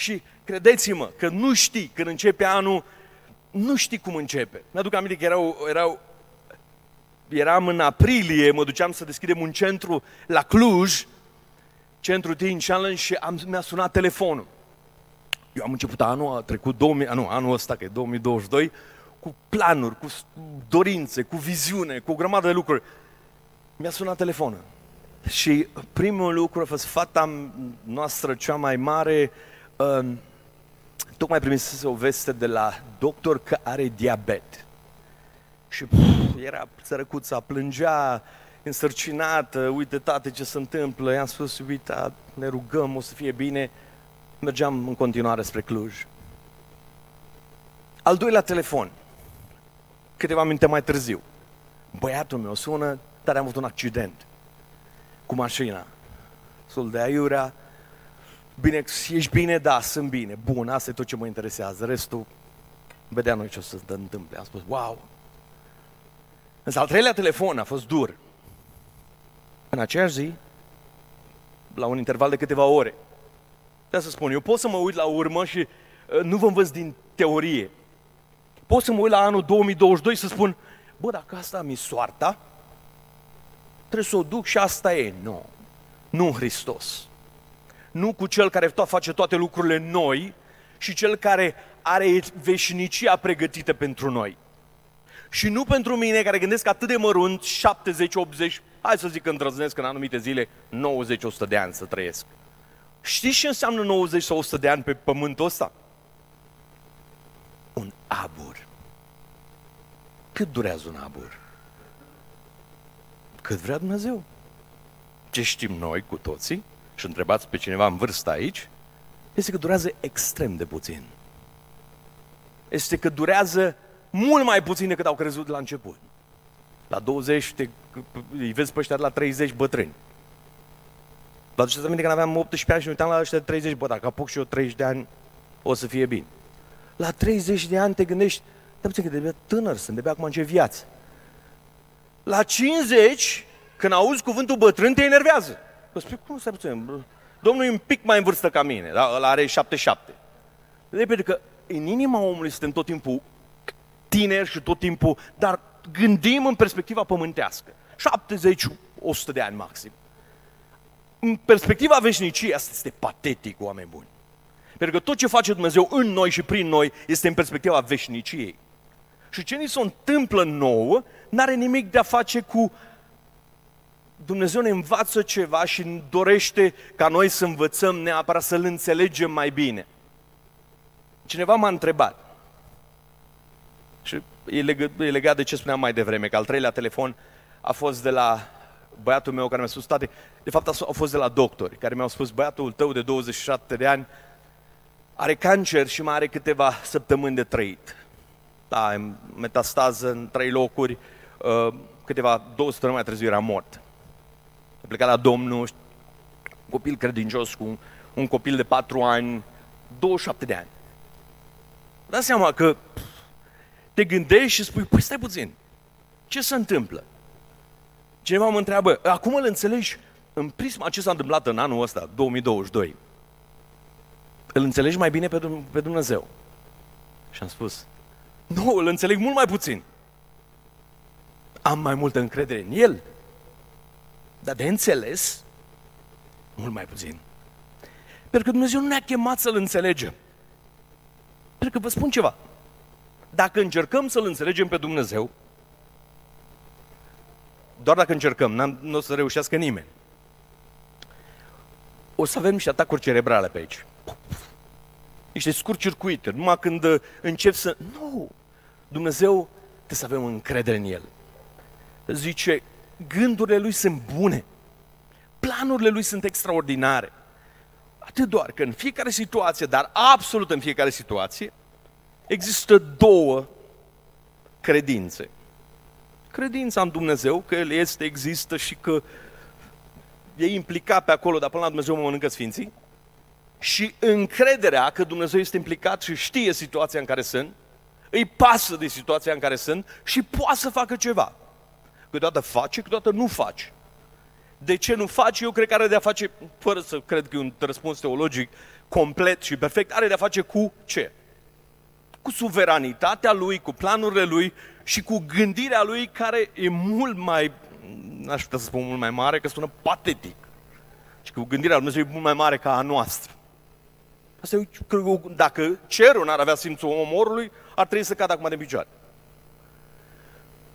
Și credeți-mă că nu știi când începe anul, nu știi cum începe. Mi-aduc aminte că erau, erau, eram în aprilie, mă duceam să deschidem un centru la Cluj, centru Teen Challenge și am, mi-a sunat telefonul. Eu am început anul, a trecut 2000, nu, anul ăsta, că e 2022, cu planuri, cu dorințe, cu viziune, cu o grămadă de lucruri. Mi-a sunat telefonul. Și primul lucru a fost fata noastră cea mai mare, uh, tocmai primisese o veste de la doctor că are diabet. Și pf, era sărăcuța, plângea, însărcinată, uite tate ce se întâmplă, i-am spus, uite, ne rugăm, o să fie bine. Mergeam în continuare spre Cluj. Al doilea telefon, câteva minute mai târziu. Băiatul meu sună, dar am avut un accident cu mașina. Sul de aiurea, bine, ești bine? Da, sunt bine. Bun, asta e tot ce mă interesează. Restul, vedea noi ce o să se întâmple. Am spus, wow. Însă al treilea telefon a fost dur. În aceeași zi, la un interval de câteva ore, de să spun, eu pot să mă uit la urmă și uh, nu vă învăț din teorie. Pot să mă uit la anul 2022 să spun, bă, dacă asta mi soarta, trebuie să o duc și asta e. Nu. Nu în Hristos. Nu cu cel care tot face toate lucrurile noi și cel care are veșnicia pregătită pentru noi. Și nu pentru mine care gândesc atât de mărunt, 70, 80, hai să zic că îndrăznesc în anumite zile 90-100 de ani să trăiesc. Știți ce înseamnă 90 sau 100 de ani pe pământul ăsta? Un abur. Cât durează un abur? Cât vrea Dumnezeu. Ce știm noi cu toții, și întrebați pe cineva în vârstă aici, este că durează extrem de puțin. Este că durează mult mai puțin decât au crezut la început. La 20 te, îi vezi pe ăștia la 30 bătrâni. Vă aduceți aminte când aveam 18 ani și uitam la ăștia de 30, bă, dacă apuc și eu 30 de ani, o să fie bine. La 30 de ani te gândești, da puțin că de tânăr sunt, de acum ce viață. La 50, când auzi cuvântul bătrân, te enervează. Vă spui, cum să puțin? Domnul e un pic mai în vârstă ca mine, da? ăla are 77. De pentru că în inima omului suntem tot timpul tineri și tot timpul, dar gândim în perspectiva pământească. 70, 100 de ani maxim. În perspectiva veșniciei, asta este patetic, oameni buni. Pentru că tot ce face Dumnezeu în noi și prin noi este în perspectiva veșniciei. Și ce ni se întâmplă nouă, n-are nimic de a face cu Dumnezeu ne învață ceva și dorește ca noi să învățăm neapărat să-L înțelegem mai bine. Cineva m-a întrebat, și e legat, e legat de ce spuneam mai devreme, că al treilea telefon a fost de la băiatul meu care mi-a spus, tate, de fapt a fost de la doctori, care mi-au spus, băiatul tău de 27 de ani are cancer și mai are câteva săptămâni de trăit. Da, metastază în trei locuri, uh, câteva, două săptămâni mai târziu era mort. A plecat la Domnul, un copil credincios cu un, un copil de patru ani, 27 de ani. Dați seama că te gândești și spui, păi stai puțin, ce se întâmplă? Cineva mă întreabă, acum îl înțelegi în prisma ce s-a întâmplat în anul ăsta, 2022. Îl înțelegi mai bine pe Dumnezeu. Și am spus, nu, îl înțeleg mult mai puțin. Am mai multă încredere în El. Dar de înțeles, mult mai puțin. Pentru că Dumnezeu nu ne-a chemat să-L înțelegem. Pentru că vă spun ceva. Dacă încercăm să-L înțelegem pe Dumnezeu, doar dacă încercăm, nu o să reușească nimeni. O să avem niște atacuri cerebrale pe aici. Niște scurt-circuite. Numai când încep să... Nu! Dumnezeu trebuie să avem încredere în El. Zice, gândurile Lui sunt bune. Planurile Lui sunt extraordinare. Atât doar că în fiecare situație, dar absolut în fiecare situație, există două credințe. Credința în Dumnezeu, că El este, există și că e implicat pe acolo, dar până la Dumnezeu mă mănâncă Sfinții. Și încrederea că Dumnezeu este implicat și știe situația în care sunt, îi pasă de situația în care sunt și poate să facă ceva. Câteodată face, câteodată nu face. De ce nu face? Eu cred că are de a face, fără să cred că e un răspuns teologic, complet și perfect, are de-a face cu ce? Cu suveranitatea lui, cu planurile lui și cu gândirea lui care e mult mai, n-aș putea să spun mult mai mare, că sună patetic. Și cu gândirea lui Dumnezeu e mult mai mare ca a noastră. Asta e, dacă cerul n-ar avea simțul omorului, ar trebui să cadă acum de picioare.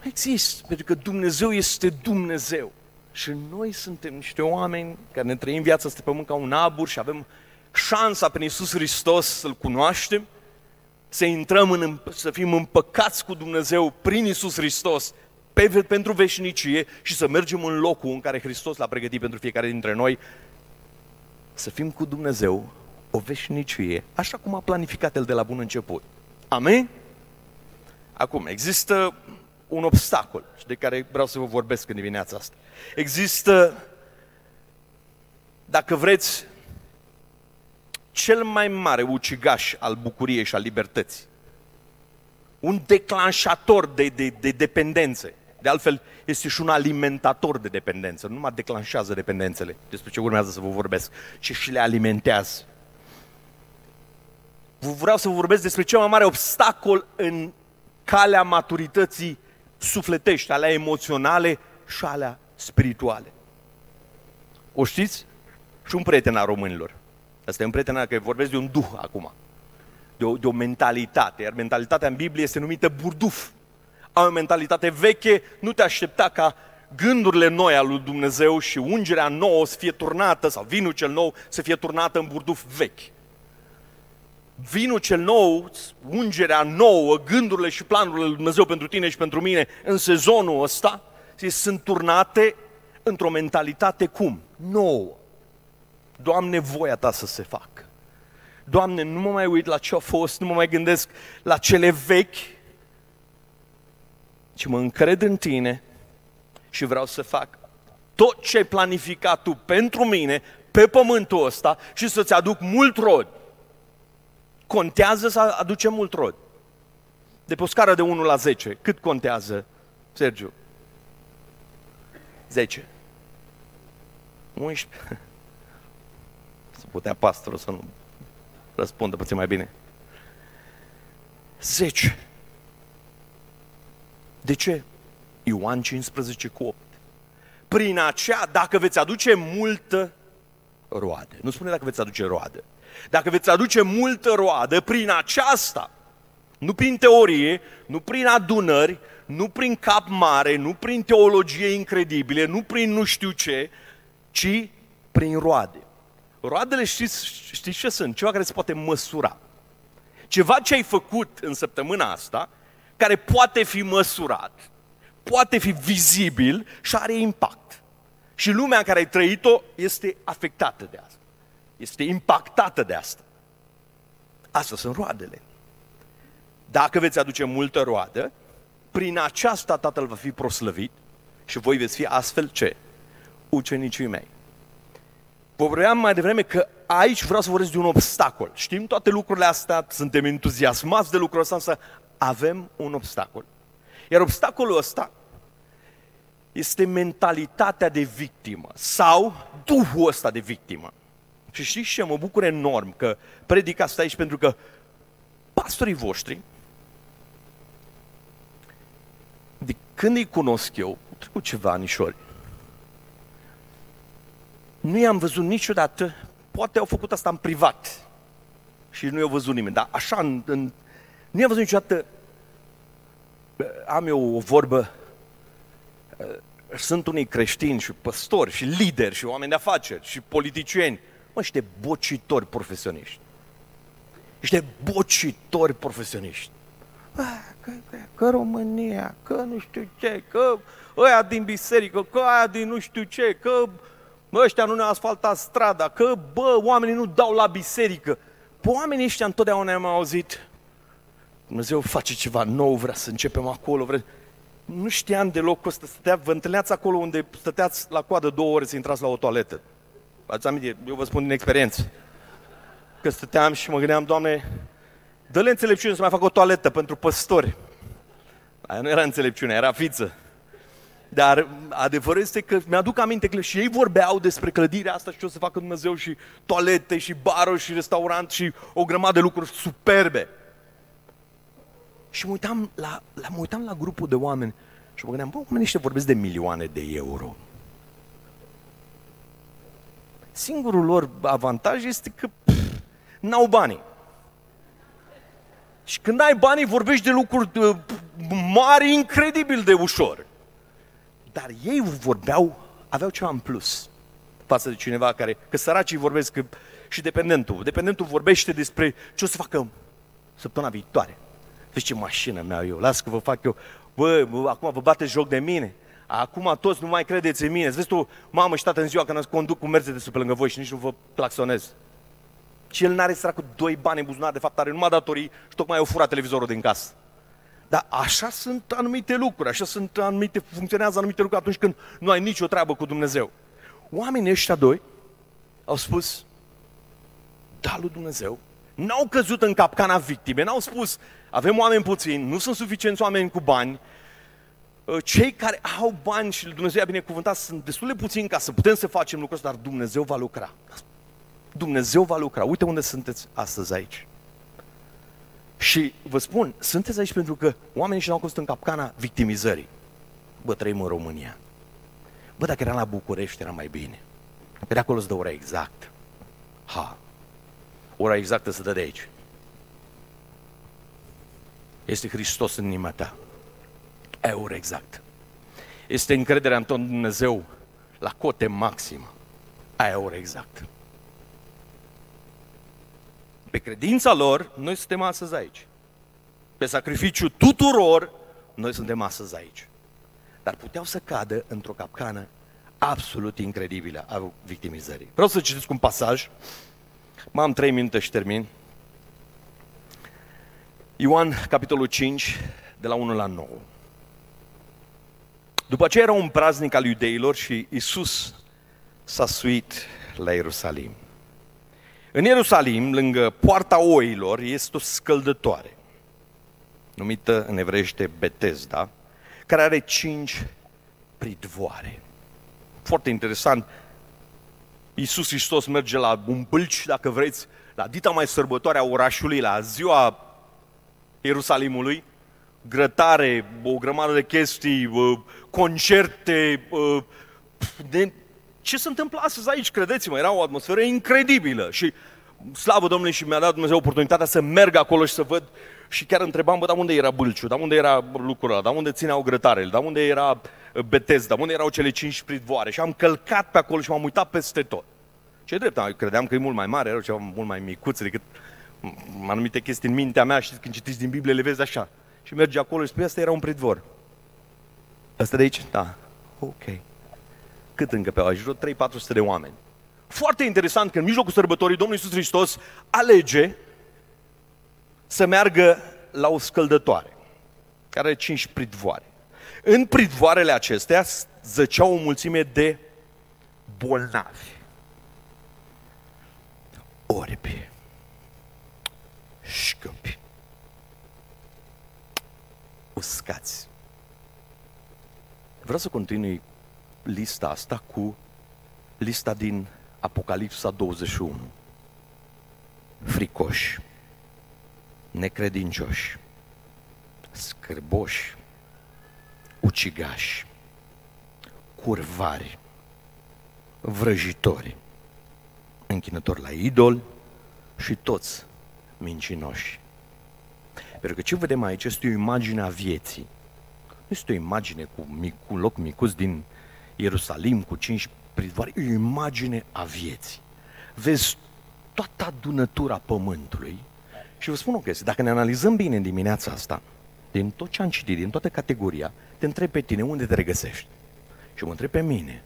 Există, pentru că Dumnezeu este Dumnezeu. Și noi suntem niște oameni care ne trăim viața asta pe pământ ca un abur și avem șansa prin Iisus Hristos să-L cunoaștem, să intrăm în, să fim împăcați cu Dumnezeu prin Iisus Hristos pe, pentru veșnicie și să mergem în locul în care Hristos l-a pregătit pentru fiecare dintre noi, să fim cu Dumnezeu o veșnicie, așa cum a planificat El de la bun început. Amin? Acum, există un obstacol de care vreau să vă vorbesc în dimineața asta. Există, dacă vreți, cel mai mare ucigaș al bucuriei și al libertății. Un declanșator de, de, de dependențe. De altfel, este și un alimentator de dependență. Nu numai declanșează dependențele, despre ce urmează să vă vorbesc, ci și le alimentează. Vreau să vă vorbesc despre cel mai mare obstacol în calea maturității sufletești, alea emoționale și alea spirituale. O știți? Și un prieten al românilor. Asta e un prieten al că vorbesc de un duh acum. De o, de o mentalitate. Iar mentalitatea în Biblie este numită burduf. Ai o mentalitate veche, nu te aștepta ca gândurile noi al lui Dumnezeu și ungerea nouă să fie turnată, sau vinul cel nou să fie turnată în burduf vechi vinul cel nou, ungerea nouă, gândurile și planurile lui Dumnezeu pentru tine și pentru mine în sezonul ăsta, sunt turnate într-o mentalitate cum? Nouă. Doamne, voia ta să se facă. Doamne, nu mă mai uit la ce a fost, nu mă mai gândesc la cele vechi, ci mă încred în tine și vreau să fac tot ce ai planificat tu pentru mine pe pământul ăsta și să-ți aduc mult rod contează să aducem mult rod? De pe o scară de 1 la 10, cât contează, Sergiu? 10. 11. Să putea pastorul să nu răspundă puțin mai bine. 10. De ce? Ioan 15 cu 8. Prin acea, dacă veți aduce multă roade, nu spune dacă veți aduce roade, dacă veți aduce multă roadă prin aceasta, nu prin teorie, nu prin adunări, nu prin cap mare, nu prin teologie incredibile, nu prin nu știu ce, ci prin roade. Roadele știți, știți ce sunt? Ceva care se poate măsura. Ceva ce ai făcut în săptămâna asta, care poate fi măsurat, poate fi vizibil și are impact. Și lumea în care ai trăit-o este afectată de asta este impactată de asta. Asta sunt roadele. Dacă veți aduce multă roadă, prin aceasta Tatăl va fi proslăvit și voi veți fi astfel ce? Ucenicii mei. Vă vorbeam mai devreme că aici vreau să vorbesc de un obstacol. Știm toate lucrurile astea, suntem entuziasmați de lucrul ăsta, însă avem un obstacol. Iar obstacolul ăsta este mentalitatea de victimă sau duhul ăsta de victimă. Și știți ce? Mă bucur enorm că predic asta aici pentru că pastorii voștri, de când îi cunosc eu, au trecut ceva anișori, nu i-am văzut niciodată, poate au făcut asta în privat și nu i-au văzut nimeni, dar așa, în, în, nu i-am văzut niciodată, am eu o vorbă, sunt unii creștini și păstori și lideri și oameni de afaceri și politicieni Mă, niște bocitori profesioniști. Niște bocitori profesioniști. Bă, că, că, că România, că nu știu ce, că ăia din biserică, că aia din nu știu ce, că bă, ăștia nu ne-au asfaltat strada, că bă, oamenii nu dau la biserică. Pe oamenii ăștia întotdeauna am auzit, Dumnezeu face ceva nou, vrea să începem acolo, vrea... Nu știam deloc că stătea, vă întâlneați acolo unde stăteați la coadă două ore să intrați la o toaletă. Ați aminte, eu vă spun din experiență. Că stăteam și mă gândeam, Doamne, dă-le înțelepciune să mai fac o toaletă pentru păstori. Aia nu era înțelepciune, era fiță. Dar adevărul este că mi-aduc aminte că și ei vorbeau despre clădirea asta și ce o să facă Dumnezeu și toalete și baruri și restaurant și o grămadă de lucruri superbe. Și mă uitam la, la, mă uitam la grupul de oameni și mă gândeam, bă, oamenii ăștia vorbesc de milioane de euro. Singurul lor avantaj este că pff, n-au banii. Și când ai banii, vorbești de lucruri uh, mari, incredibil de ușor. Dar ei vorbeau, aveau ceva în plus față de cineva care, că săracii vorbesc că, și dependentul. Dependentul vorbește despre ce o să facă săptămâna viitoare. Vezi ce mașină mea eu, las că vă fac eu. Bă, bă, acum vă bate joc de mine. Acum toți nu mai credeți în mine. Vezi tu, mamă și tată în ziua când îți conduc cu Mercedes pe lângă voi și nici nu vă claxonez. Și el n-are cu doi bani în buzunar, de fapt are numai datorii și tocmai au furat televizorul din casă. Dar așa sunt anumite lucruri, așa sunt anumite, funcționează anumite lucruri atunci când nu ai nicio treabă cu Dumnezeu. Oamenii ăștia doi au spus, da lui Dumnezeu, n-au căzut în capcana victime, n-au spus, avem oameni puțini, nu sunt suficienți oameni cu bani, ă, cei care au bani și Dumnezeu i-a binecuvântat sunt destul de puțini ca să putem să facem lucrul ăsta, dar Dumnezeu va lucra. Dumnezeu va lucra. Uite unde sunteți astăzi aici. Și vă spun, sunteți aici pentru că oamenii și-au fost în capcana victimizării. Bă, trăim în România. Bă, dacă eram la București, era mai bine. Pe de acolo îți dă ora exact. Ha, ora exactă să dă de aici. Este Hristos în inima ta. E ora exact. Este încrederea în tot Dumnezeu la cote maximă. Aia ora exact. Pe credința lor, noi suntem astăzi aici. Pe sacrificiu tuturor, noi suntem astăzi aici. Dar puteau să cadă într-o capcană absolut incredibilă a victimizării. Vreau să citesc un pasaj. Mai am trei minute și termin. Ioan, capitolul 5, de la 1 la 9. După ce era un praznic al iudeilor și Isus s-a suit la Ierusalim. În Ierusalim, lângă poarta oilor, este o scăldătoare, numită în evreiește Betesda, care are cinci pridvoare. Foarte interesant, Iisus Hristos merge la un bâlci, dacă vreți, la dita mai sărbătoare a orașului, la ziua Ierusalimului, grătare, o grămadă de chestii, concerte, de ce se întâmplă astăzi aici, credeți-mă, era o atmosferă incredibilă și slavă Domnului și mi-a dat Dumnezeu oportunitatea să merg acolo și să văd și chiar întrebam, bă, dar unde era Bâlciu, dar unde era lucrul ăla, dar unde țineau grătarele, dar unde era uh, Betez, dar unde erau cele cinci pridvoare și am călcat pe acolo și m-am uitat peste tot. Ce drept, credeam că e mult mai mare, erau ceva mult mai micuț decât anumite chestii în mintea mea și când citiți din Biblie le vezi așa. Și mergi acolo și spui, asta era un pridvor. Asta de aici? Da. Ok cât încăpeau aici? Vreo 3-400 de oameni. Foarte interesant că în mijlocul sărbătorii Domnul Iisus Hristos alege să meargă la o scăldătoare, care are cinci pridvoare. În pridvoarele acestea zăceau o mulțime de bolnavi, orbi, șcăpi, uscați. Vreau să continui lista asta cu lista din Apocalipsa 21. Fricoși, necredincioși, scârboși, ucigași, curvari, vrăjitori, închinători la idol și toți mincinoși. Pentru că ce vedem aici este o imagine a vieții. Nu este o imagine cu mic, un loc micuț din Ierusalim cu cinci pridvoare, e o imagine a vieții. Vezi toată adunătura pământului și vă spun o chestie, dacă ne analizăm bine în dimineața asta, din tot ce am citit, din toată categoria, te întreb pe tine unde te regăsești. Și mă întreb pe mine,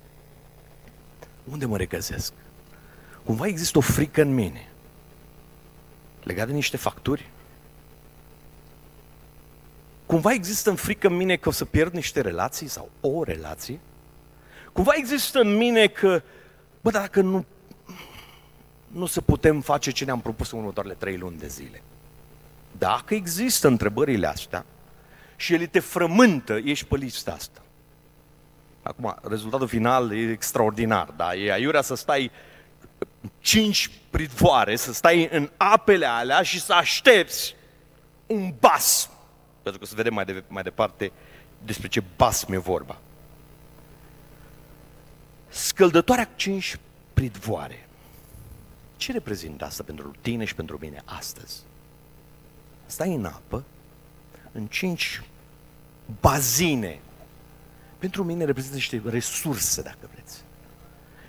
unde mă regăsesc? Cumva există o frică în mine, legată de niște facturi? Cumva există în frică în mine că o să pierd niște relații sau o relație? Cumva există în mine că, bă, dacă nu, nu se putem face ce ne-am propus în următoarele trei luni de zile. Dacă există întrebările astea și ele te frământă, ești pe lista asta. Acum, rezultatul final e extraordinar, da? E aiurea să stai cinci pridvoare, să stai în apele alea și să aștepți un bas. Pentru că să vedem mai, de, mai departe despre ce bas mi-e vorba. Scăldătoarea cinci pridvoare. Ce reprezintă asta pentru tine și pentru mine astăzi? Stai în apă, în cinci bazine. Pentru mine reprezintă niște resurse, dacă vreți.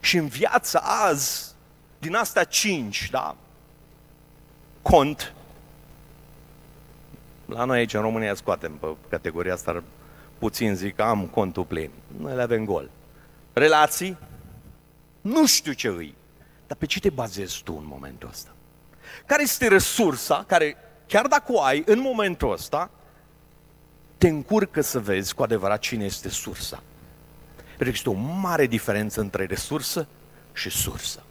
Și în viața azi, din astea cinci, da, cont, la noi aici în România scoatem pe categoria asta, puțin zic, am contul plin. Noi le avem gol. Relații, nu știu ce îi. Dar pe ce te bazezi tu în momentul ăsta? Care este resursa care, chiar dacă o ai în momentul ăsta, te încurcă să vezi cu adevărat cine este sursa. Pentru că este o mare diferență între resursă și sursă.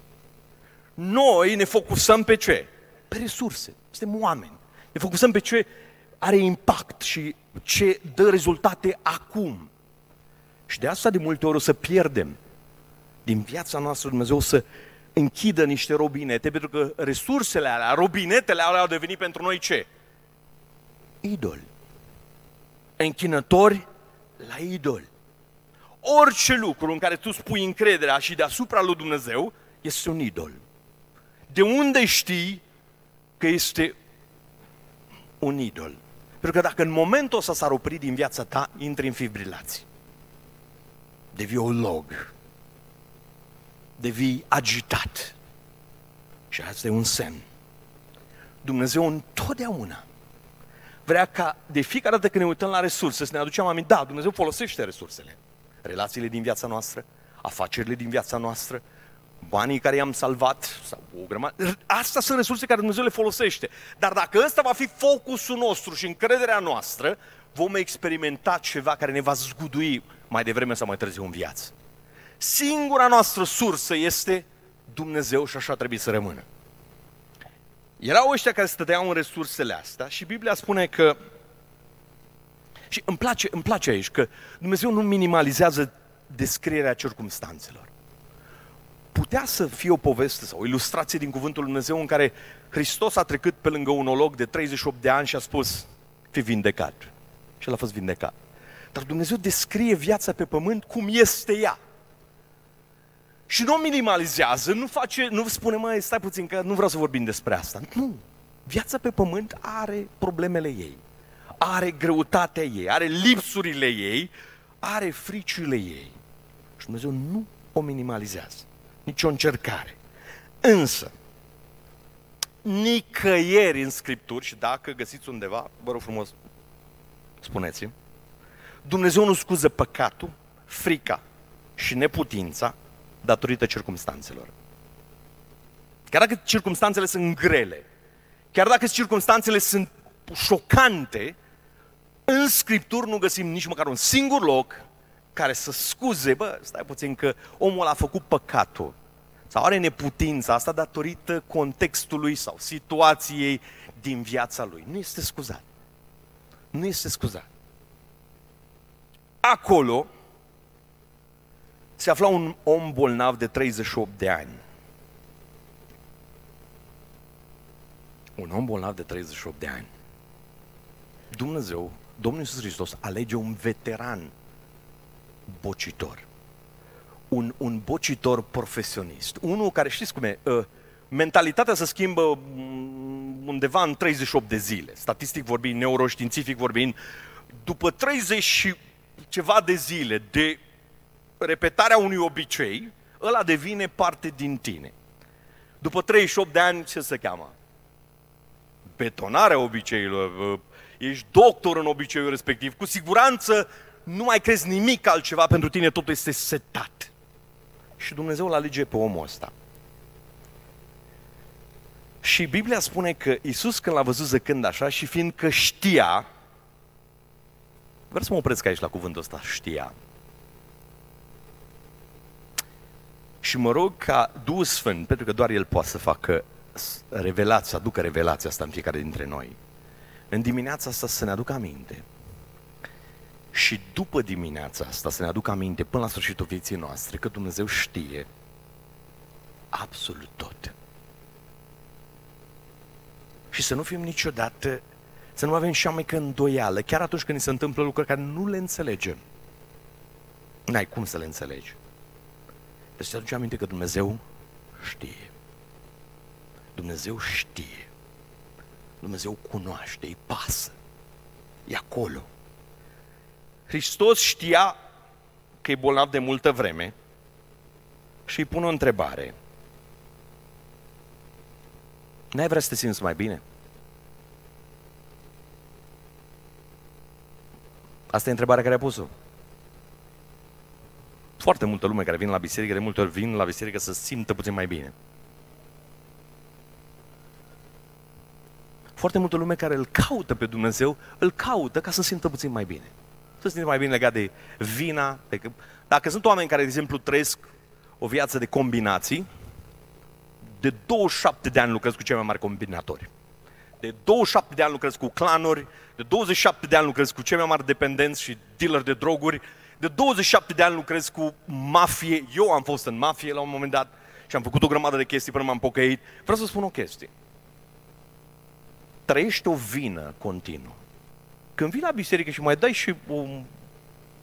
Noi ne focusăm pe ce? Pe resurse. Suntem oameni. Ne focusăm pe ce are impact și ce dă rezultate acum. Și de asta de multe ori o să pierdem din viața noastră Dumnezeu să închidă niște robinete, pentru că resursele alea, robinetele alea au devenit pentru noi ce? Idoli. Închinători la idoli. Orice lucru în care tu spui încrederea și deasupra lui Dumnezeu este un idol. De unde știi că este un idol? Pentru că dacă în momentul ăsta s-ar opri din viața ta, intri în fibrilații. Devii o log. Devii agitat. Și asta e un semn. Dumnezeu întotdeauna vrea ca de fiecare dată când ne uităm la resurse să ne aducem aminte, da, Dumnezeu folosește resursele. Relațiile din viața noastră, afacerile din viața noastră, banii care i-am salvat, sau o grămadă. Astea sunt resurse care Dumnezeu le folosește. Dar dacă ăsta va fi focusul nostru și încrederea noastră, vom experimenta ceva care ne va zgudui mai devreme sau mai târziu în viață. Singura noastră sursă este Dumnezeu și așa trebuie să rămână. Erau ăștia care stăteau în resursele astea și Biblia spune că și îmi place, îmi place aici că Dumnezeu nu minimalizează descrierea circumstanțelor putea să fie o poveste sau o ilustrație din Cuvântul Lui Dumnezeu în care Hristos a trecut pe lângă un olog de 38 de ani și a spus, fi vindecat. Și el a fost vindecat. Dar Dumnezeu descrie viața pe pământ cum este ea. Și nu o minimalizează, nu, face, nu spune, mai stai puțin că nu vreau să vorbim despre asta. Nu. Viața pe pământ are problemele ei, are greutatea ei, are lipsurile ei, are friciile ei. Și Dumnezeu nu o minimalizează nicio încercare. Însă, nicăieri în Scripturi, și dacă găsiți undeva, vă rog frumos, spuneți Dumnezeu nu scuză păcatul, frica și neputința datorită circumstanțelor. Chiar dacă circumstanțele sunt grele, chiar dacă circumstanțele sunt șocante, în Scripturi nu găsim nici măcar un singur loc care să scuze, bă, stai puțin că omul a făcut păcatul sau are neputința asta datorită contextului sau situației din viața lui. Nu este scuzat. Nu este scuzat. Acolo se afla un om bolnav de 38 de ani. Un om bolnav de 38 de ani. Dumnezeu, Domnul Iisus Hristos, alege un veteran bocitor. Un, un bocitor profesionist. Unul care, știți cum e, uh, mentalitatea se schimbă mm, undeva în 38 de zile. Statistic vorbind, neuroștiințific vorbind, după 30 și ceva de zile de repetarea unui obicei, ăla devine parte din tine. După 38 de ani, ce se cheamă? Betonarea obiceiilor, uh, ești doctor în obiceiul respectiv, cu siguranță nu mai crezi nimic altceva, pentru tine totul este setat. Și Dumnezeu îl alege pe omul ăsta. Și Biblia spune că Isus când l-a văzut zăcând așa și fiindcă știa, vreau să mă opresc aici la cuvântul ăsta, știa. Și mă rog ca Duhul Sfânt, pentru că doar El poate să facă revelația, aducă revelația asta în fiecare dintre noi, în dimineața asta să ne aducă aminte Și după dimineața asta să ne aduc aminte până la sfârșitul vieții noastre că Dumnezeu știe absolut tot. Și să nu fim niciodată, să nu avem și mai că îndoială, chiar atunci când ni se întâmplă lucruri care nu le înțelegem. N-ai cum să le înțelegi. Deci să aduce aminte că Dumnezeu știe. Dumnezeu știe. Dumnezeu cunoaște, îi pasă. E acolo. Hristos știa că e bolnav de multă vreme și îi pune o întrebare. N-ai vrea să te simți mai bine? Asta e întrebarea care a pus-o. Foarte multă lume care vine la biserică, de multe ori vin la biserică să simtă puțin mai bine. Foarte multă lume care îl caută pe Dumnezeu, îl caută ca să simtă puțin mai bine. Să simtă mai bine legat de vina. De... Dacă sunt oameni care, de exemplu, trăiesc o viață de combinații, de 27 de ani lucrez cu cei mai mari combinatori. De 27 de ani lucrez cu clanuri, de 27 de ani lucrez cu cei mai mari dependenți și dealer de droguri, de 27 de ani lucrez cu mafie. Eu am fost în mafie la un moment dat și am făcut o grămadă de chestii până m-am pocăit. Vreau să spun o chestie. Trăiești o vină continuă. Când vii la biserică și mai dai și o,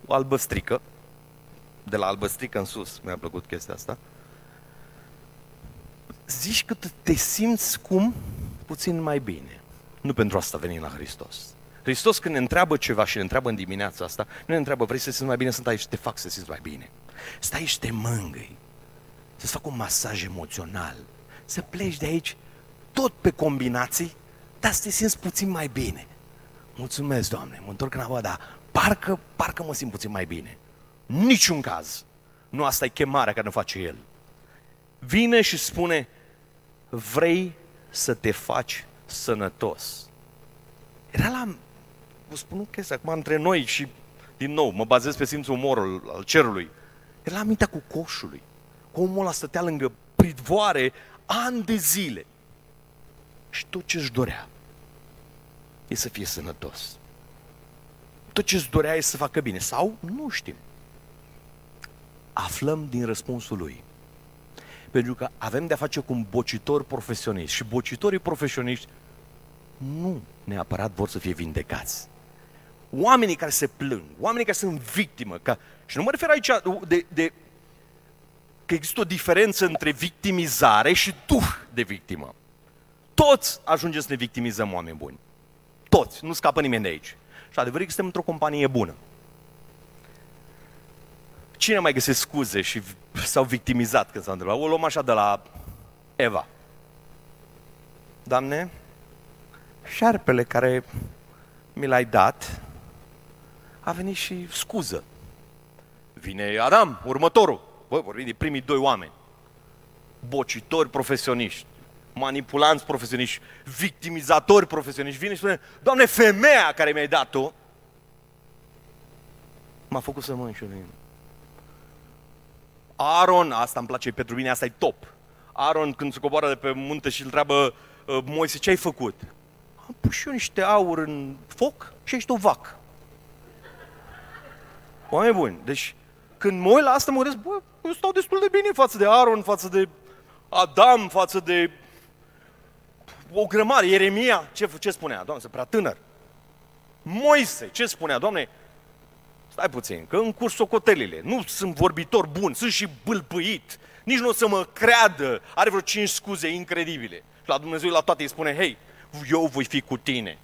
o albăstrică, de la albăstrică în sus, mi-a plăcut chestia asta, zici că te simți cum? Puțin mai bine. Nu pentru asta venim la Hristos. Hristos când ne întreabă ceva și ne întreabă în dimineața asta, nu ne întreabă, vrei să te simți mai bine, sunt aici să te fac să te simți mai bine. Stai aici, te mângâi, să-ți fac un masaj emoțional, să pleci de aici tot pe combinații, dar să te simți puțin mai bine. Mulțumesc, Doamne, mă întorc înapoi, dar parcă, parcă mă simt puțin mai bine. Niciun caz. Nu asta e chemarea care ne face El. Vine și spune, vrei să te faci sănătos. Era la, vă spun o chestie, acum între noi și, din nou, mă bazez pe simțul umorul al cerului. Era la mintea cu coșului. Cu omul ăla stătea lângă pridvoare ani de zile. Și tot ce își dorea e să fie sănătos. Tot ce își dorea e să facă bine. Sau nu știm. Aflăm din răspunsul lui pentru că avem de-a face cu un bocitor profesionist și bocitorii profesioniști nu neapărat vor să fie vindecați. Oamenii care se plâng, oamenii care sunt victimă, ca, și nu mă refer aici de, de că există o diferență între victimizare și duh de victimă. Toți ajungem să ne victimizăm oameni buni. Toți, nu scapă nimeni de aici. Și adevărul că suntem într-o companie bună. Cine mai găsesc scuze și s-au victimizat când s-a întâmplat? O luăm așa de la Eva. Doamne, șarpele care mi l-ai dat a venit și scuză. Vine Adam, următorul. Băi, vorbim de primii doi oameni. Bocitori profesioniști, manipulanți profesioniști, victimizatori profesioniști. Vine și spune, Doamne, femeia care mi-ai dat-o m-a făcut să mă înșurim. Aaron, asta îmi place pentru mine, asta e top. Aaron când se coboară de pe munte și îl întreabă uh, Moise, ce ai făcut? Am pus și eu niște aur în foc și ești o vacă. Oameni buni, deci când mă uit la asta mă gândesc, bă, eu stau destul de bine față de Aaron, față de Adam, față de o grămadă, Ieremia, ce, ce spunea? Doamne, să prea tânăr. Moise, ce spunea? Doamne, stai puțin, că în curs socotelile, nu sunt vorbitor bun, sunt și bâlpâit, nici nu o să mă creadă, are vreo cinci scuze incredibile. Și la Dumnezeu la toate îi spune, hei, eu voi fi cu tine.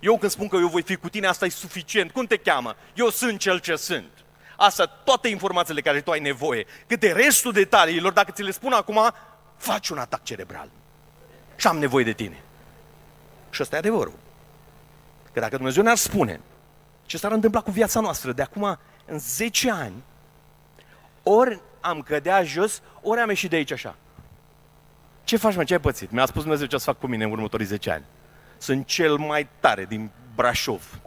Eu când spun că eu voi fi cu tine, asta e suficient. Cum te cheamă? Eu sunt cel ce sunt. Asta, toate informațiile care tu ai nevoie. Câte restul detaliilor, dacă ți le spun acum, faci un atac cerebral. Și am nevoie de tine. Și ăsta e adevărul. Că dacă Dumnezeu ne-ar spune, ce s-ar întâmpla cu viața noastră de acum în 10 ani, ori am cădea jos, ori am ieșit de aici așa. Ce faci, mă? Ce ai pățit? Mi-a spus Dumnezeu ce să fac cu mine în următorii 10 ani. Sunt cel mai tare din Brașov.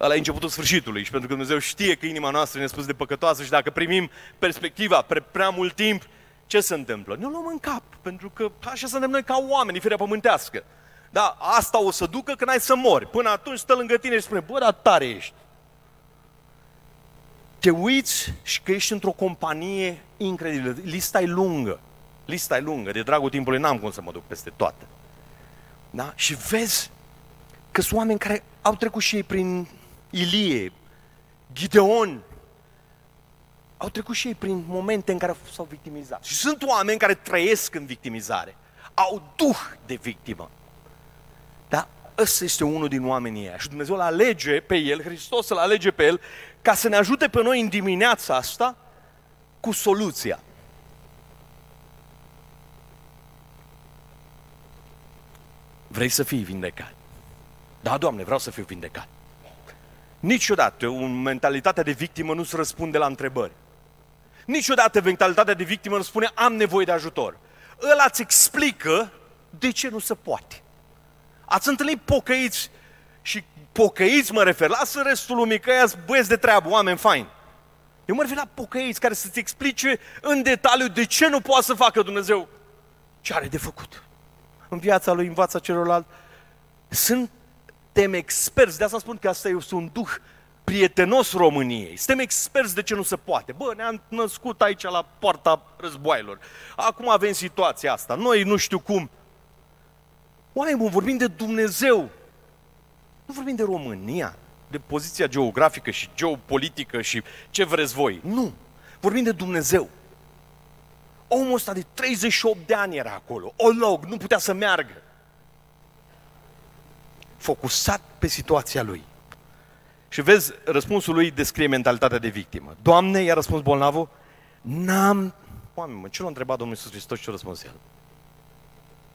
Ăla e începutul sfârșitului și pentru că Dumnezeu știe că inima noastră ne spus de păcătoasă și dacă primim perspectiva pre prea mult timp, ce se întâmplă? Ne luăm în cap, pentru că așa suntem noi ca oameni, firea pământească. Da, asta o să ducă când ai să mori. Până atunci stă lângă tine și spune, bă, dar tare ești. te uiți și că ești într-o companie incredibilă. Lista e lungă. Lista e lungă. De dragul timpului n-am cum să mă duc peste toate. Da? Și vezi că sunt oameni care au trecut și ei prin Ilie, Gideon, au trecut și ei prin momente în care s-au victimizat. Și sunt oameni care trăiesc în victimizare. Au duh de victimă. Da? Ăsta este unul din oamenii ăia. Și Dumnezeu îl alege pe el, Hristos îl alege pe el, ca să ne ajute pe noi în dimineața asta cu soluția. Vrei să fii vindecat? Da, Doamne, vreau să fiu vindecat. Niciodată o mentalitate de victimă nu se răspunde la întrebări. Niciodată mentalitatea de victimă nu spune am nevoie de ajutor. Ăla îți explică de ce nu se poate. Ați întâlnit pocăiți și pocăiți mă refer, lasă restul lumii că ăia băieți de treabă, oameni faini. Eu mă refer la pocăiți care să-ți explice în detaliu de ce nu poate să facă Dumnezeu ce are de făcut. În viața lui, în viața celorlalți. Suntem experți, de asta spun că asta este un duh prietenos României. Suntem experți de ce nu se poate. Bă, ne-am născut aici la poarta războaielor. Acum avem situația asta. Noi nu știu cum. Oameni buni, vorbim de Dumnezeu. Nu vorbim de România, de poziția geografică și geopolitică și ce vreți voi. Nu. Vorbim de Dumnezeu. Omul ăsta de 38 de ani era acolo, olog, nu putea să meargă. Focusat pe situația lui. Și vezi, răspunsul lui descrie mentalitatea de victimă. Doamne, i-a răspuns bolnavul, n-am... Oameni, mă, ce l-a întrebat Domnul Iisus Hristos și a răspuns el?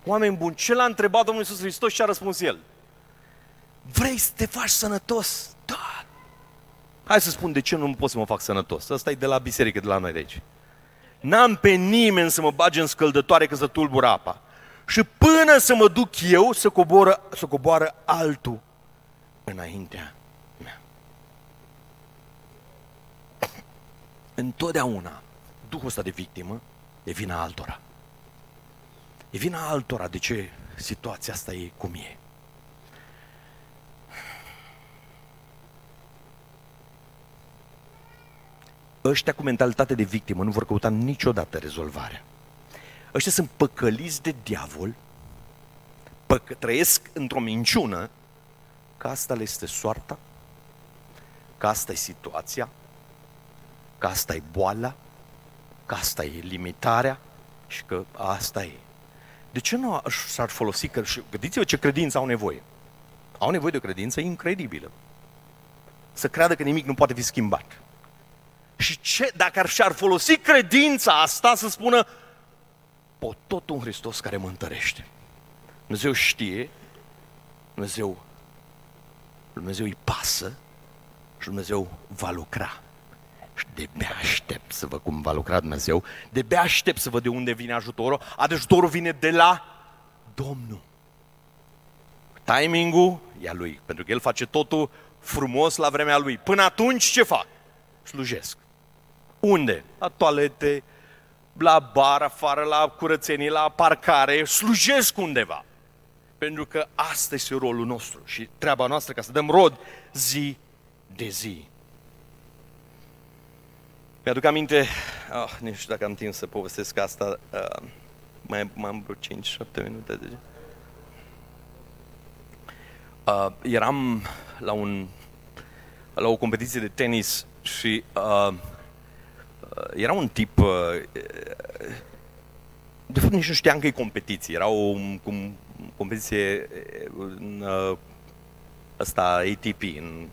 Oameni buni, ce l-a întrebat Domnul Iisus Hristos și a răspuns el? Vrei să te faci sănătos? Da. Hai să spun de ce nu pot să mă fac sănătos. Asta e de la biserică, de la noi de aici. N-am pe nimeni să mă bage în scăldătoare că să tulbură apa. Și până să mă duc eu să coboră, să coboară altul înaintea mea. Întotdeauna Duhul ăsta de victimă e vina altora. E vina altora de ce situația asta e cum e. ăștia cu mentalitate de victimă nu vor căuta niciodată rezolvarea. Ăștia sunt păcăliți de diavol, păcă, trăiesc într-o minciună că asta le este soarta, că asta e situația, că asta e boala, că asta e limitarea și că asta e. De ce nu s-ar folosi? Că, gândiți-vă ce credință au nevoie. Au nevoie de o credință incredibilă. Să creadă că nimic nu poate fi schimbat. Și ce, dacă ar și-ar folosi credința asta să spună, pot tot un Hristos care mă întărește. Dumnezeu știe, Dumnezeu, Dumnezeu îi pasă și Dumnezeu va lucra. Și de aștept să văd cum va lucra Dumnezeu, de aștept să văd de unde vine ajutorul, ajutorul vine de la Domnul. Timingul e a lui, pentru că el face totul frumos la vremea lui. Până atunci ce fac? Slujesc. Unde? La toalete, la bar, afară, la curățenii, la parcare, slujesc undeva. Pentru că asta este rolul nostru și treaba noastră ca să dăm rod zi de zi. Mi-aduc aminte, oh, nu știu dacă am timp să povestesc asta, uh, mai, mai am vreo 5-7 minute de uh, Eram la, un, la o competiție de tenis și uh, Uh, era un tip, uh, de fapt nici nu știam că e competiție, era o cum, competiție uh, în ăsta ATP, în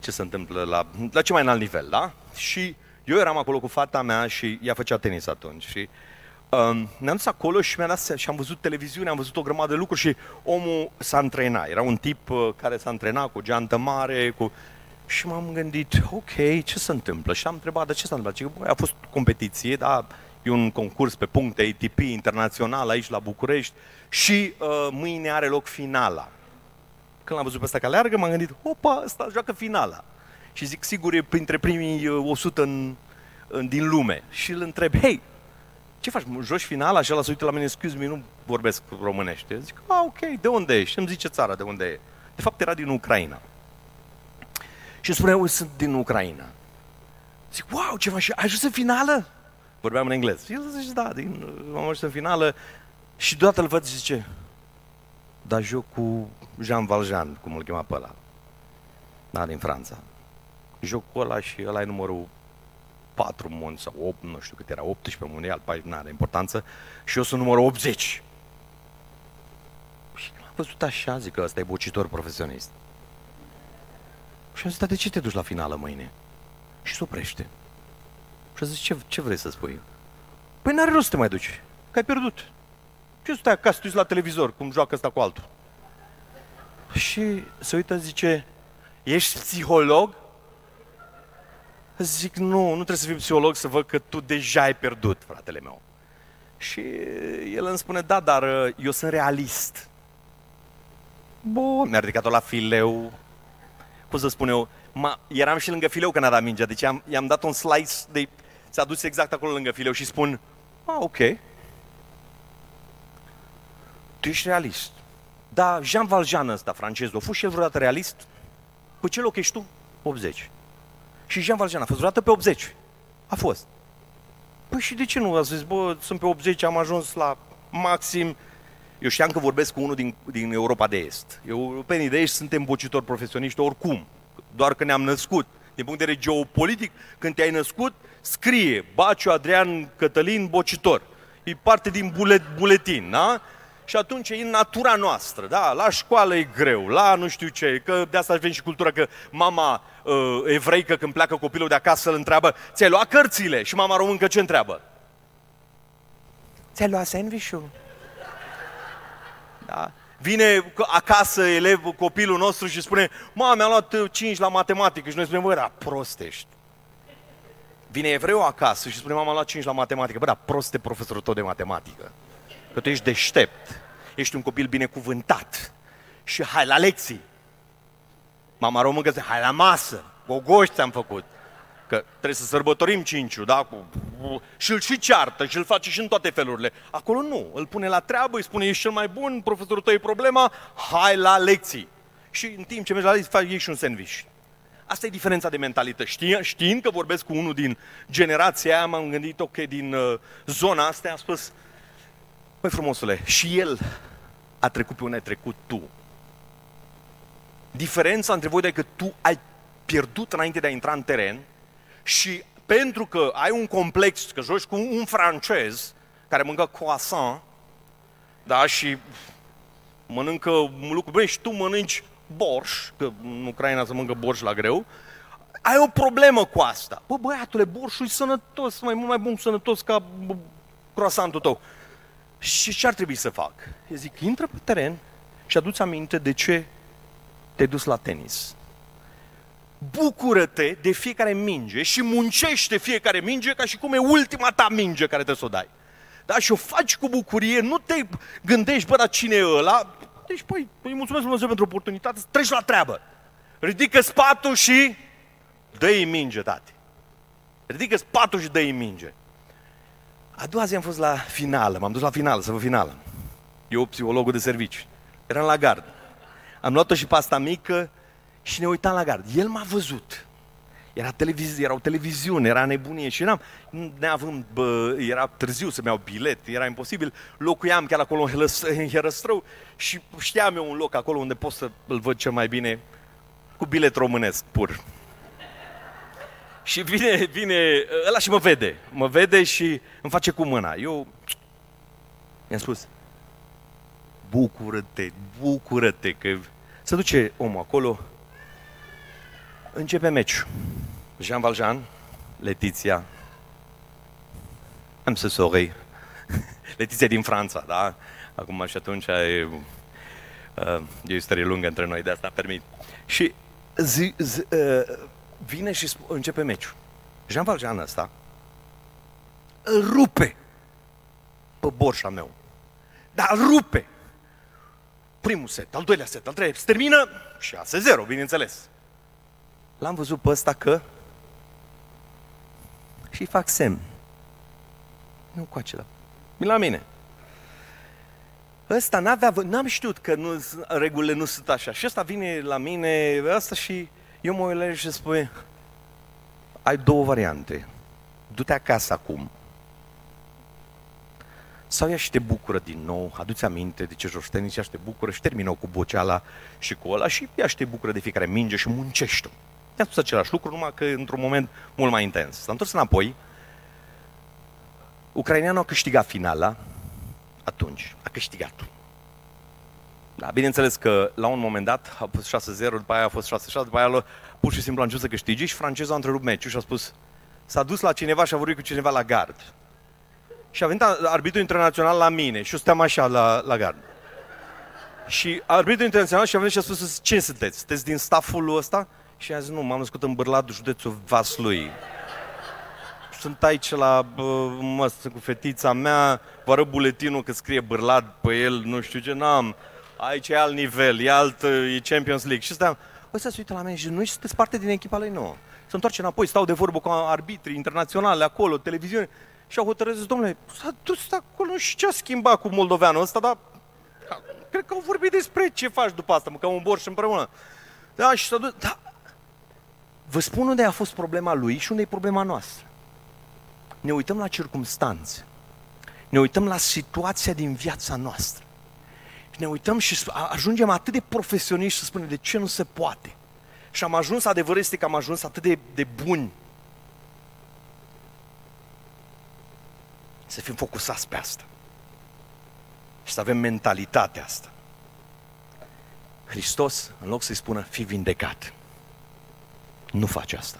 ce se întâmplă la, la ce mai înalt nivel, da? Și eu eram acolo cu fata mea și ea făcea tenis atunci și um, ne-am dus acolo și mi-am dat și am văzut televiziune, am văzut o grămadă de lucruri și omul s-a antrenat. Era un tip uh, care s-a antrenat cu geantă mare, cu și m-am gândit, ok, ce se întâmplă? Și am întrebat, de ce s-a întâmplat? Și, a fost competiție, da, e un concurs pe puncte ATP internațional aici la București și uh, mâine are loc finala. Când l-am văzut pe ăsta că aleargă, m-am gândit, opa, ăsta joacă finala. Și zic, sigur, e printre primii 100 uh, în, în, din lume. Și îl întreb, hei, ce faci, joci finala? Și ăla se uită la mine, excuse me, nu vorbesc românește. Zic, ah, ok, de unde ești? Îmi zice țara de unde e. De fapt, era din Ucraina. Și spune, eu sunt din Ucraina. Zic, wow, ceva și ai ajuns în finală? Vorbeam în englez. El zice, da, din, am ajuns în finală. Și deodată îl văd și zice, da, joc cu Jean Valjean, cum îl chema pe ăla. Da, din Franța. Jocul ăla și ăla e numărul 4 mondial sau 8, nu știu cât era, 18 mondial, nu are importanță, și eu sunt numărul 80. Și l-am văzut așa, zic că ăsta e bocitor profesionist. Și am zis, de ce te duci la finală mâine? Și se oprește. Și a zis, ce, ce vrei să spui? Păi n-are rost să te mai duci, că ai pierdut. Ce stai acasă, tu la televizor, cum joacă ăsta cu altul? Și se uită, zice, ești psiholog? Zic, nu, nu trebuie să fii psiholog să văd că tu deja ai pierdut, fratele meu. Și el îmi spune, da, dar uh, eu sunt realist. Bun, mi-a ridicat-o la fileu. Cum să spun eu, ma, eram și lângă fileu când a dat mingea, deci am, i-am dat un slice de... S-a dus exact acolo lângă fileu și spun, ah, ok. Tu ești realist. Dar Jean Valjean ăsta, francezul, a fost și el vreodată realist? Pe ce loc ești tu? 80. Și Jean Valjean a fost vreodată pe 80. A fost. Păi și de ce nu? A zis, bă, sunt pe 80, am ajuns la maxim. Eu știam că vorbesc cu unul din, din Europa de Est. Europenii de Est suntem bocitori profesioniști oricum. Doar că ne-am născut. Din punct de vedere geopolitic, când te-ai născut, scrie Baciu Adrian Cătălin bocitor. E parte din bulet, buletin, da? Și atunci e în natura noastră, da? La școală e greu, la nu știu ce, că de asta vine și cultura că mama uh, evreică când pleacă copilul de acasă îl întreabă, ți-ai luat cărțile? Și mama româncă ce întreabă? Ți-ai luat sandwich-ul? Da? Vine acasă elevul, copilul nostru și spune, mama, mi-a luat 5 la matematică și noi spunem, bă, da, prostești. Vine evreu acasă și spune, mama, a luat 5 la matematică. Bă, da, proste profesorul tot de matematică. Că tu ești deștept, ești un copil binecuvântat și hai la lecții. Mama româncă zice, hai la masă, gogoși ți-am făcut. Că trebuie să sărbătorim cinciul, da? Și îl și ceartă și îl face și în toate felurile. Acolo nu, îl pune la treabă, îi spune, ești cel mai bun, profesorul tău e problema, hai la lecții. Și în timp ce mergi la lecții, faci și un sandwich. Asta e diferența de mentalitate. Știind, știind că vorbesc cu unul din generația aia, m-am gândit, ok, din uh, zona asta, am spus, Păi frumosule, și el a trecut pe unde ai trecut tu. Diferența între voi e că tu ai pierdut înainte de a intra în teren și pentru că ai un complex, că joci cu un francez care mănâncă croissant, da, și mănâncă lucru bine și tu mănânci borș, că în Ucraina se mănâncă borș la greu, ai o problemă cu asta. Bă, băiatule, borșul e sănătos, mai mult mai bun sănătos ca croissantul tău. Și ce ar trebui să fac? Eu zic, intră pe teren și aduți aminte de ce te-ai dus la tenis. Bucură-te de fiecare minge și muncește fiecare minge ca și cum e ultima ta minge care te să o dai. Da? Și o faci cu bucurie, nu te gândești, bă, dar cine e ăla? Deci, păi, îi mulțumesc Dumnezeu pentru oportunitate, treci la treabă. Ridică spatul și dă-i minge, tate. Ridică spatul și dă-i minge. A doua zi am fost la finală, m-am dus la finală, să vă finală. Eu, psihologul de serviciu. Eram la gard. Am luat-o și pasta mică și ne uitam la gard. El m-a văzut. Era televiz- era o televiziune, era nebunie și eram, neavând, bă, era târziu să-mi iau bilet, era imposibil. Locuiam chiar acolo în Herăstrău și știam eu un loc acolo unde pot să îl văd cel mai bine cu bilet românesc pur. Și vine, vine ăla și mă vede. Mă vede și îmi face cu mâna. Eu i-am spus, bucură-te, bucură-te că se duce omul acolo, începe meciul. Jean Valjean, Letiția, am să sorry, Letiția din Franța, da? Acum și atunci e, uh, e o istorie lungă între noi, de asta permit. Și zi, zi, uh, vine și începe meciul. Jean Valjean ăsta îl rupe pe borșa meu. Dar îl rupe. Primul set, al doilea set, al treilea, se termină 6-0, bineînțeles. L-am văzut pe ăsta că și fac semn. Nu cu acela. Mi la mine. Ăsta n-avea, n-am știut că nu, regulile nu sunt așa. Și ăsta vine la mine, ăsta și eu mă uit și spune, ai două variante. Du-te acasă acum. Sau ia și te bucură din nou, aduți aminte de ce joștenici și te bucură și termină cu boceala și cu ăla și ia și te bucură de fiecare minge și muncește-o. I-a spus același lucru, numai că într-un moment mult mai intens. S-a întors înapoi, ucraineanul a câștigat finala, atunci, a câștigat. Da, bineînțeles că la un moment dat a fost 6-0, după aia a fost 6-6, după aia pur și simplu a început să câștige și francezul a întrerupt meciul și a spus s-a dus la cineva și a vorbit cu cineva la gard. Și a venit arbitrul internațional la mine și eu stăteam așa la, la gard. Și arbitrul internațional și a venit și a spus, ce sunteți? Sunteți din stafful ăsta? Și a zis, nu, m-am născut în Bârlad, județul Vaslui. Sunt aici la, mă, cu fetița mea, vă arăt buletinul că scrie Bârlad pe el, nu știu ce, n-am. Aici e alt nivel, e alt, e Champions League. Și stăteam, ăsta se uită la mine și noi sunteți parte din echipa lui nouă. Se întoarce înapoi, stau de vorbă cu arbitrii internaționale acolo, televiziune. Și au hotărât, zis, domnule, s-a dus acolo și ce a schimbat cu moldoveanul ăsta, dar cred că au vorbit despre ce faci după asta, mâncăm un borș împreună. Da, și s-a dus, da. Vă spun unde a fost problema lui și unde e problema noastră. Ne uităm la circumstanțe. Ne uităm la situația din viața noastră. Și ne uităm și ajungem atât de profesioniști să spunem de ce nu se poate. Și am ajuns, adevărul este că am ajuns atât de, de buni să fim focusați pe asta. Și să avem mentalitatea asta. Hristos, în loc să-i spună, fi vindecat, nu face asta.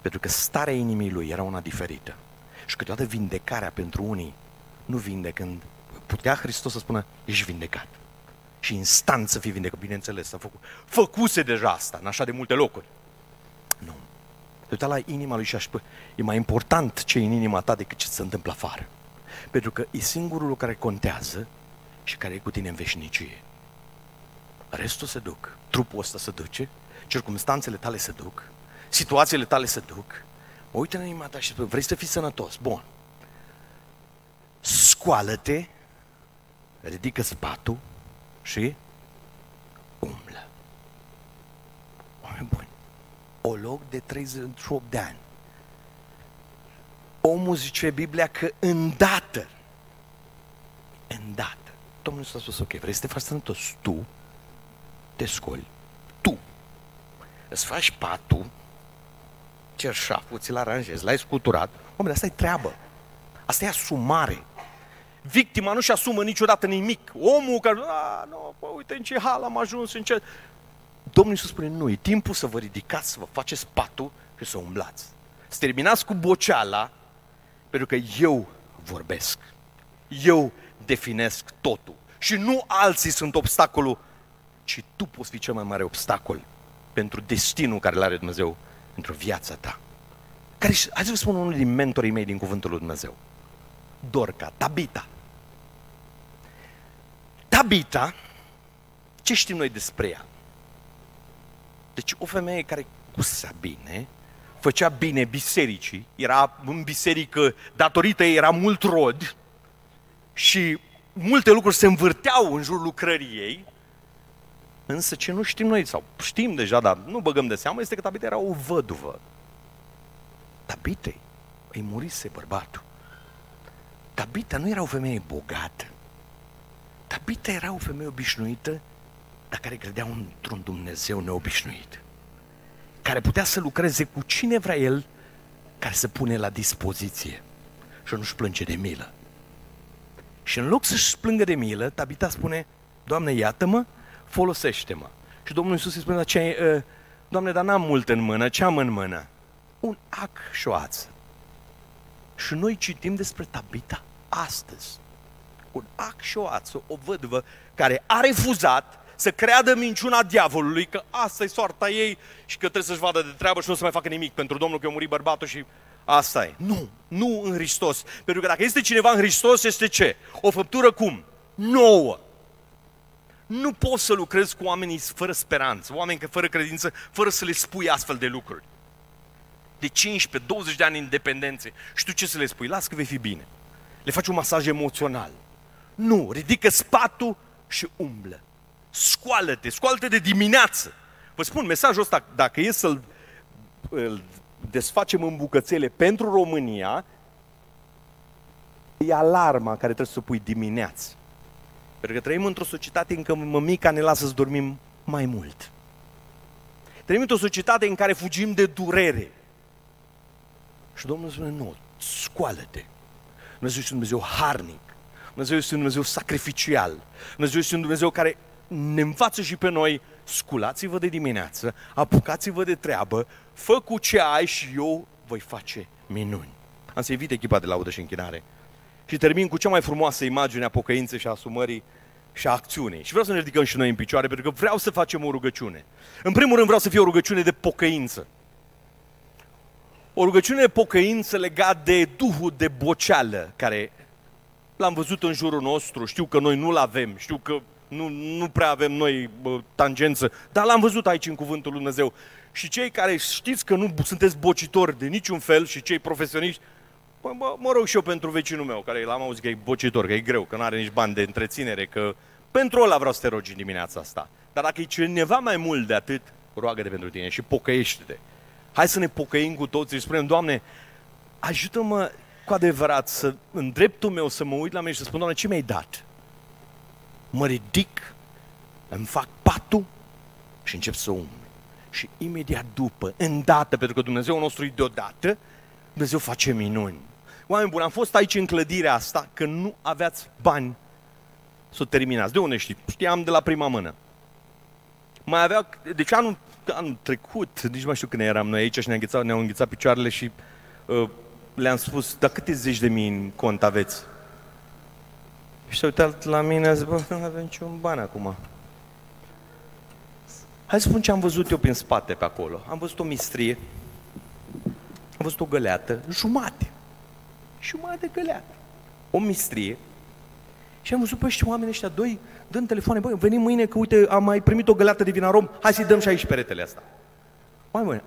Pentru că starea inimii lui era una diferită. Și câteodată vindecarea pentru unii nu vinde când putea Hristos să spună, ești vindecat. Și instant să fii vindecat. Bineînțeles, s-a făcut. Făcuse deja asta în așa de multe locuri. Nu. Te uita la inima lui și aș spune, e mai important ce e în inima ta decât ce se întâmplă afară. Pentru că e singurul lucru care contează și care e cu tine în veșnicie. Restul se duc. Trupul ăsta se duce, circumstanțele tale se duc, situațiile tale se duc. Mă uită în inima ta și spune, vrei să fii sănătos? Bun scoală-te, ridică spatul și umblă. Oameni buni, o loc de 38 de ani. Omul zice Biblia că îndată, îndată, Domnul s-a spus, ok, vrei să te faci sănătos? Tu te scoli, tu îți faci patul, cerșaful, ți-l aranjezi, l-ai scuturat. Omule, asta e treabă. Asta e asumare. Victima nu-și asumă niciodată nimic. Omul care, a, nu, bă, uite în ce hal am ajuns, în ce... Domnul Iisus spune, nu, e timpul să vă ridicați, să vă faceți patul și să umblați. Să terminați cu boceala, pentru că eu vorbesc. Eu definesc totul. Și nu alții sunt obstacolul, ci tu poți fi cel mai mare obstacol pentru destinul care îl are Dumnezeu pentru viața ta. Care, hai să vă spun unul din mentorii mei din Cuvântul lui Dumnezeu. Dorca, Tabita. Tabita, ce știm noi despre ea? Deci o femeie care cusea bine, făcea bine bisericii, era în biserică, datorită ei era mult rod și multe lucruri se învârteau în jurul lucrării ei, însă ce nu știm noi, sau știm deja, dar nu băgăm de seamă, este că Tabita era o văduvă. Tabitei îi murise bărbatul. Tabita nu era o femeie bogată. Tabita era o femeie obișnuită, dar care credea într-un Dumnezeu neobișnuit. Care putea să lucreze cu cine vrea el, care să pune la dispoziție și nu-și plânge de milă. Și în loc să-și plângă de milă, Tabita spune, Doamne, iată-mă, folosește-mă. Și Domnul Iisus îi spune, ce, ă, Doamne, dar n-am mult în mână, ce am în mână? Un ac și o ață. Și noi citim despre Tabita astăzi. Un ac și o ață, o vădvă care a refuzat să creadă minciuna diavolului că asta e soarta ei și că trebuie să-și vadă de treabă și nu să mai facă nimic pentru Domnul că a murit bărbatul și asta e. Nu, nu în Hristos. Pentru că dacă este cineva în Hristos, este ce? O făptură cum? Nouă. Nu poți să lucrezi cu oamenii fără speranță, oameni fără credință, fără să le spui astfel de lucruri de 15-20 de ani independențe și tu ce să le spui? Las că vei fi bine. Le faci un masaj emoțional. Nu, ridică spatul și umblă. Scoală-te, scoală-te de dimineață. Vă spun, mesajul ăsta, dacă e să-l îl desfacem în bucățele pentru România, e alarma care trebuie să o pui dimineață. Pentru că trăim într-o societate în care mămica ne lasă să dormim mai mult. Trăim într-o societate în care fugim de durere. Și Domnul spune, nu, scoală-te. Dumnezeu este un Dumnezeu harnic. Dumnezeu este un Dumnezeu sacrificial. Dumnezeu este un Dumnezeu care ne învață și pe noi, sculați-vă de dimineață, apucați-vă de treabă, fă cu ce ai și eu voi face minuni. Am să invit echipa de laudă și închinare. Și termin cu cea mai frumoasă imagine a pocăinței și a asumării și a acțiunii. Și vreau să ne ridicăm și noi în picioare, pentru că vreau să facem o rugăciune. În primul rând vreau să fie o rugăciune de pocăință. O rugăciune de pocăință legat de duhul de boceală, care l-am văzut în jurul nostru, știu că noi nu-l avem, știu că nu, nu prea avem noi bă, tangență, dar l-am văzut aici în Cuvântul Lui Dumnezeu. Și cei care știți că nu sunteți bocitori de niciun fel și cei profesioniști, bă, mă, mă rog și eu pentru vecinul meu, care l-am auzit că e bocitor, că e greu, că nu are nici bani de întreținere, că pentru ăla vreau să te rogi în dimineața asta. Dar dacă e cineva mai mult de atât, roagă-te pentru tine și pocăiește-te. Hai să ne pocăim cu toții și spunem, Doamne, ajută-mă cu adevărat să, în dreptul meu să mă uit la mine și să spun, Doamne, ce mi-ai dat? Mă ridic, îmi fac patul și încep să umb. Și imediat după, îndată, pentru că Dumnezeu nostru e deodată, Dumnezeu face minuni. Oameni buni, am fost aici în clădirea asta că nu aveați bani să o terminați. De unde știi? Știam de la prima mână. Mai avea, deci anul, anul trecut, nici mai știu când eram noi aici și ne-au înghețat, ne înghețat picioarele și uh, le-am spus, dar câte zeci de mii în cont aveți? Și s-a uitat la mine, a zis, bă, nu avem niciun bani acum. Hai să spun ce am văzut eu prin spate pe acolo. Am văzut o mistrie, am văzut o găleată, jumate. Jumate găleată. O mistrie. Și am văzut pe ăștia oameni ăștia doi dând telefoane, băi, venim mâine că uite, am mai primit o găleată de vinarom, hai să-i dăm și aici peretele asta. Mai băi,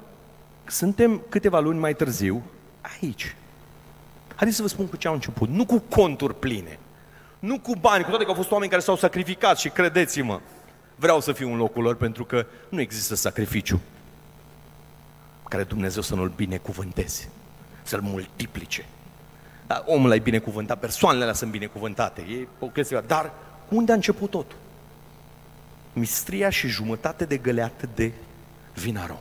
suntem câteva luni mai târziu aici. Haideți să vă spun cu ce au început. Nu cu conturi pline, nu cu bani, cu toate că au fost oameni care s-au sacrificat și credeți-mă, vreau să fiu în locul lor pentru că nu există sacrificiu care Dumnezeu să nu-l binecuvânteze, să-l multiplice. Dar omul ai binecuvântat, persoanele alea sunt binecuvântate, e o chestie, dar unde a început totul? Mistria și jumătate de găleată de vinarom.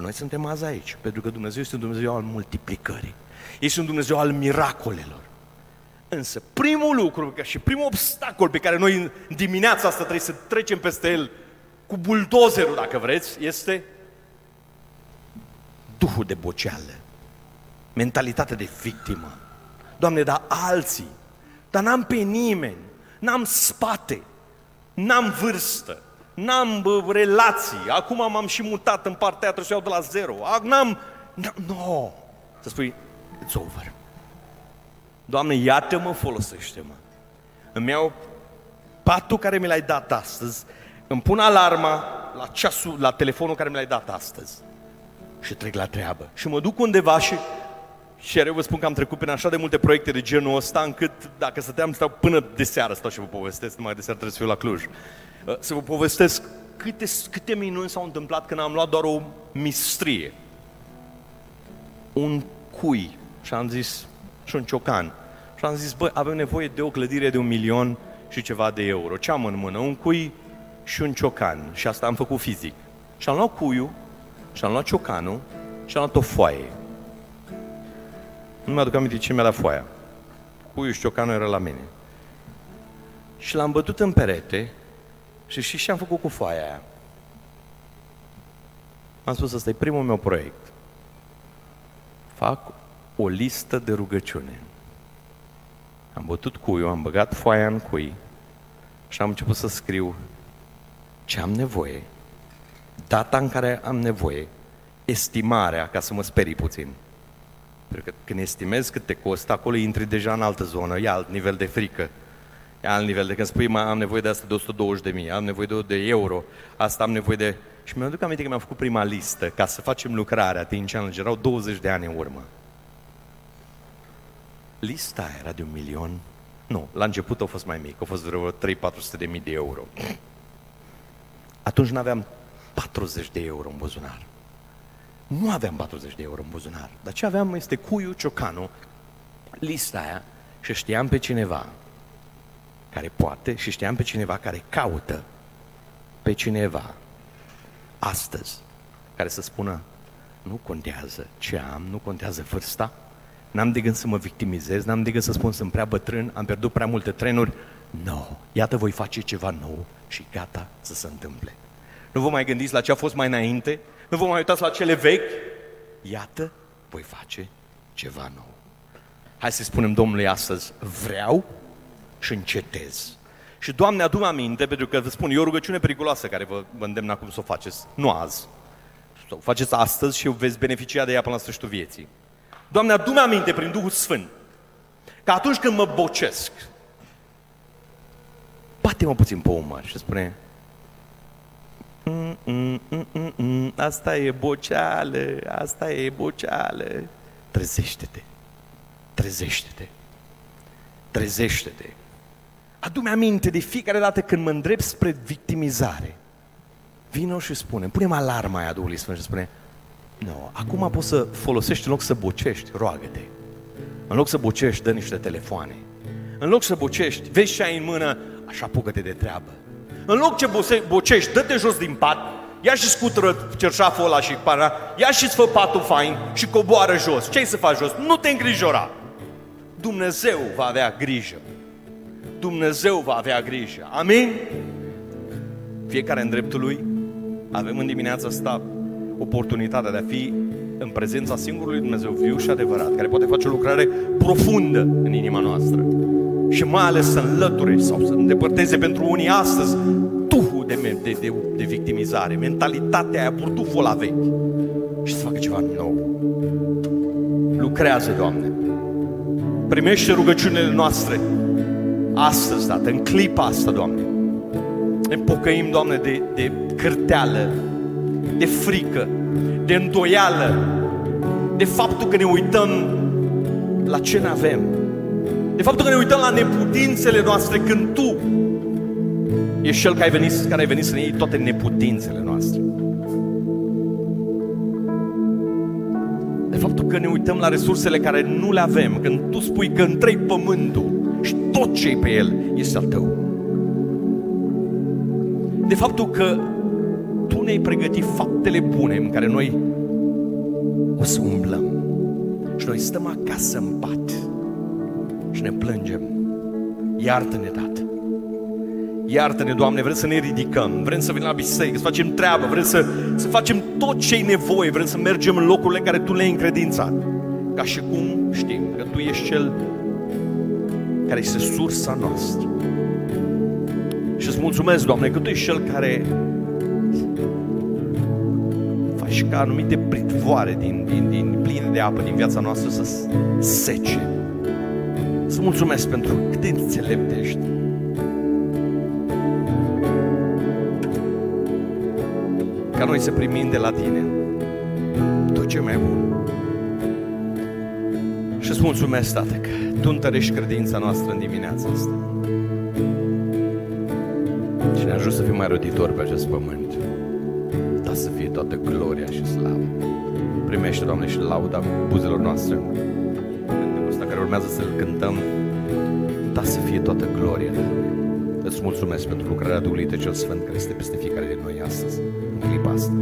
Și noi suntem azi aici, pentru că Dumnezeu este un Dumnezeu al multiplicării. Este un Dumnezeu al miracolelor. Însă primul lucru și primul obstacol pe care noi în dimineața asta trebuie să trecem peste el cu buldozerul, dacă vreți, este duhul de boceală, mentalitatea de victimă. Doamne, dar alții, dar n-am pe nimeni, n-am spate, n-am vârstă, n-am bă, relații, acum m-am și mutat în partea trebuie să iau de la zero, n-am, nu, no. să spui, it's over. Doamne, iată-mă, folosește-mă. Îmi iau patul care mi l-ai dat astăzi, îmi pun alarma la ceasul, la telefonul care mi l-ai dat astăzi și trec la treabă. Și mă duc undeva și și eu vă spun că am trecut prin așa de multe proiecte de genul ăsta, încât dacă stăteam, stau până de seară, stau și vă povestesc, numai de seară trebuie să fiu la Cluj. Uh, să vă povestesc câte, câte minuni s-au întâmplat când am luat doar o mistrie. Un cui. Și am zis, și un ciocan. Și am zis, băi, avem nevoie de o clădire de un milion și ceva de euro. Ce am în mână? Un cui și un ciocan. Și asta am făcut fizic. Și am luat cuiul, și am luat ciocanul, și am luat o foaie. Nu mi-aduc aminte ce mi-a dat foaia. Cuiul și ciocanul era la mine. Și l-am bătut în perete și și ce am făcut cu foaia aia. Am spus, ăsta e primul meu proiect. Fac o listă de rugăciune. Am bătut cuiul, am băgat foaia în cui și am început să scriu ce am nevoie, data în care am nevoie, estimarea, ca să mă sperii puțin. Pentru că când estimezi cât te costă, acolo intri deja în altă zonă, e alt nivel de frică. E alt nivel de când spui, mă, am nevoie de asta de 120 de mii, am nevoie de, de euro, asta am nevoie de... Și mi-aduc aminte că mi-am făcut prima listă ca să facem lucrarea Teen Challenge, erau 20 de ani în urmă. Lista era de un milion. Nu, la început a fost mai mic, a fost vreo 3-400 de mii de euro. Atunci nu aveam 40 de euro în buzunar. Nu aveam 40 de euro în buzunar, dar ce aveam este cuiu, ciocanu, lista aia și știam pe cineva care poate și știam pe cineva care caută pe cineva astăzi care să spună nu contează ce am, nu contează vârsta, n-am de gând să mă victimizez, n-am de gând să spun sunt prea bătrân, am pierdut prea multe trenuri. Nu, no. iată voi face ceva nou și gata să se întâmple. Nu vă mai gândiți la ce a fost mai înainte, nu vă mai uitați la cele vechi. Iată, voi face ceva nou. Hai să spunem Domnului astăzi, vreau și încetez. Și Doamne, adu aminte, pentru că vă spun, e o rugăciune periculoasă care vă, vă îndemn acum să o faceți. Nu azi. Să o faceți astăzi și veți beneficia de ea până la sfârșitul vieții. Doamne, adu aminte prin Duhul Sfânt că atunci când mă bocesc, bate-mă puțin pe umăr și spune mm, mm, mm, mm, mm, asta e boceală, asta e boceală. Trezește-te, trezește-te, trezește-te. Adu-mi aminte de fiecare dată când mă îndrept spre victimizare. Vino și spune, punem alarma aia Duhului Sfânt și spune, nu, no, acum poți să folosești în loc să bocești, roagă-te. În loc să bocești, dă niște telefoane. În loc să bocești, vezi ce ai în mână, așa apucă-te de treabă. În loc ce bocești, dă-te jos din pat, ia și scutură cerșaful ăla și pana, ia și-ți fă patul fain și coboară jos. Ce ai să faci jos? Nu te îngrijora. Dumnezeu va avea grijă. Dumnezeu va avea grijă. Amin? Fiecare în dreptul lui avem în dimineața asta oportunitatea de a fi în prezența singurului Dumnezeu viu și adevărat, care poate face o lucrare profundă în inima noastră. Și mai ales să înlăture sau să îndepărteze pentru unii astăzi duhul de, de, de, de victimizare, mentalitatea aia, burduful la vechi și să facă ceva nou. Lucrează, Doamne. Primește rugăciunile noastre astăzi, Tată, în clipa asta, Doamne. Ne pocăim, Doamne, de, de cârteală, de frică, de îndoială, de faptul că ne uităm la ce ne avem, de faptul că ne uităm la neputințele noastre când Tu ești Cel care ai venit, care ai venit să ne iei toate neputințele noastre. De faptul că ne uităm la resursele care nu le avem, când Tu spui că întrei pământul și tot ce pe el este al Tău. De faptul că Tu ne-ai pregătit faptele bune în care noi o să umblăm. Și noi stăm acasă în pat și ne plângem. Iartă-ne, Tată. Iartă-ne, Doamne, vrem să ne ridicăm, vrem să venim la biserică, să facem treabă, vrem să, să facem tot ce e nevoie, vrem să mergem în locurile în care Tu le-ai încredințat. Ca și cum știm că Tu ești Cel care este sursa noastră. Și îți mulțumesc, Doamne, că Tu ești Cel care faci ca anumite pritvoare din, din, din pline de apă din viața noastră să sece. Să mulțumesc pentru cât de înțelept ești. Ca noi să primim de la Tine tot ce mai bun. Și îți mulțumesc, Tată, că Tu întărești credința noastră în dimineața asta. Și ne ajut să fim mai roditori pe acest pământ. Da să fie toată gloria și slava. Primește, Doamne, și lauda buzelor noastre. Cântecul ăsta care urmează să-l cântăm. Da să fie toată gloria, Doamne. Îți mulțumesc pentru lucrarea Duhului Tău cel Sfânt care este peste fiecare de noi astăzi, în clipa asta.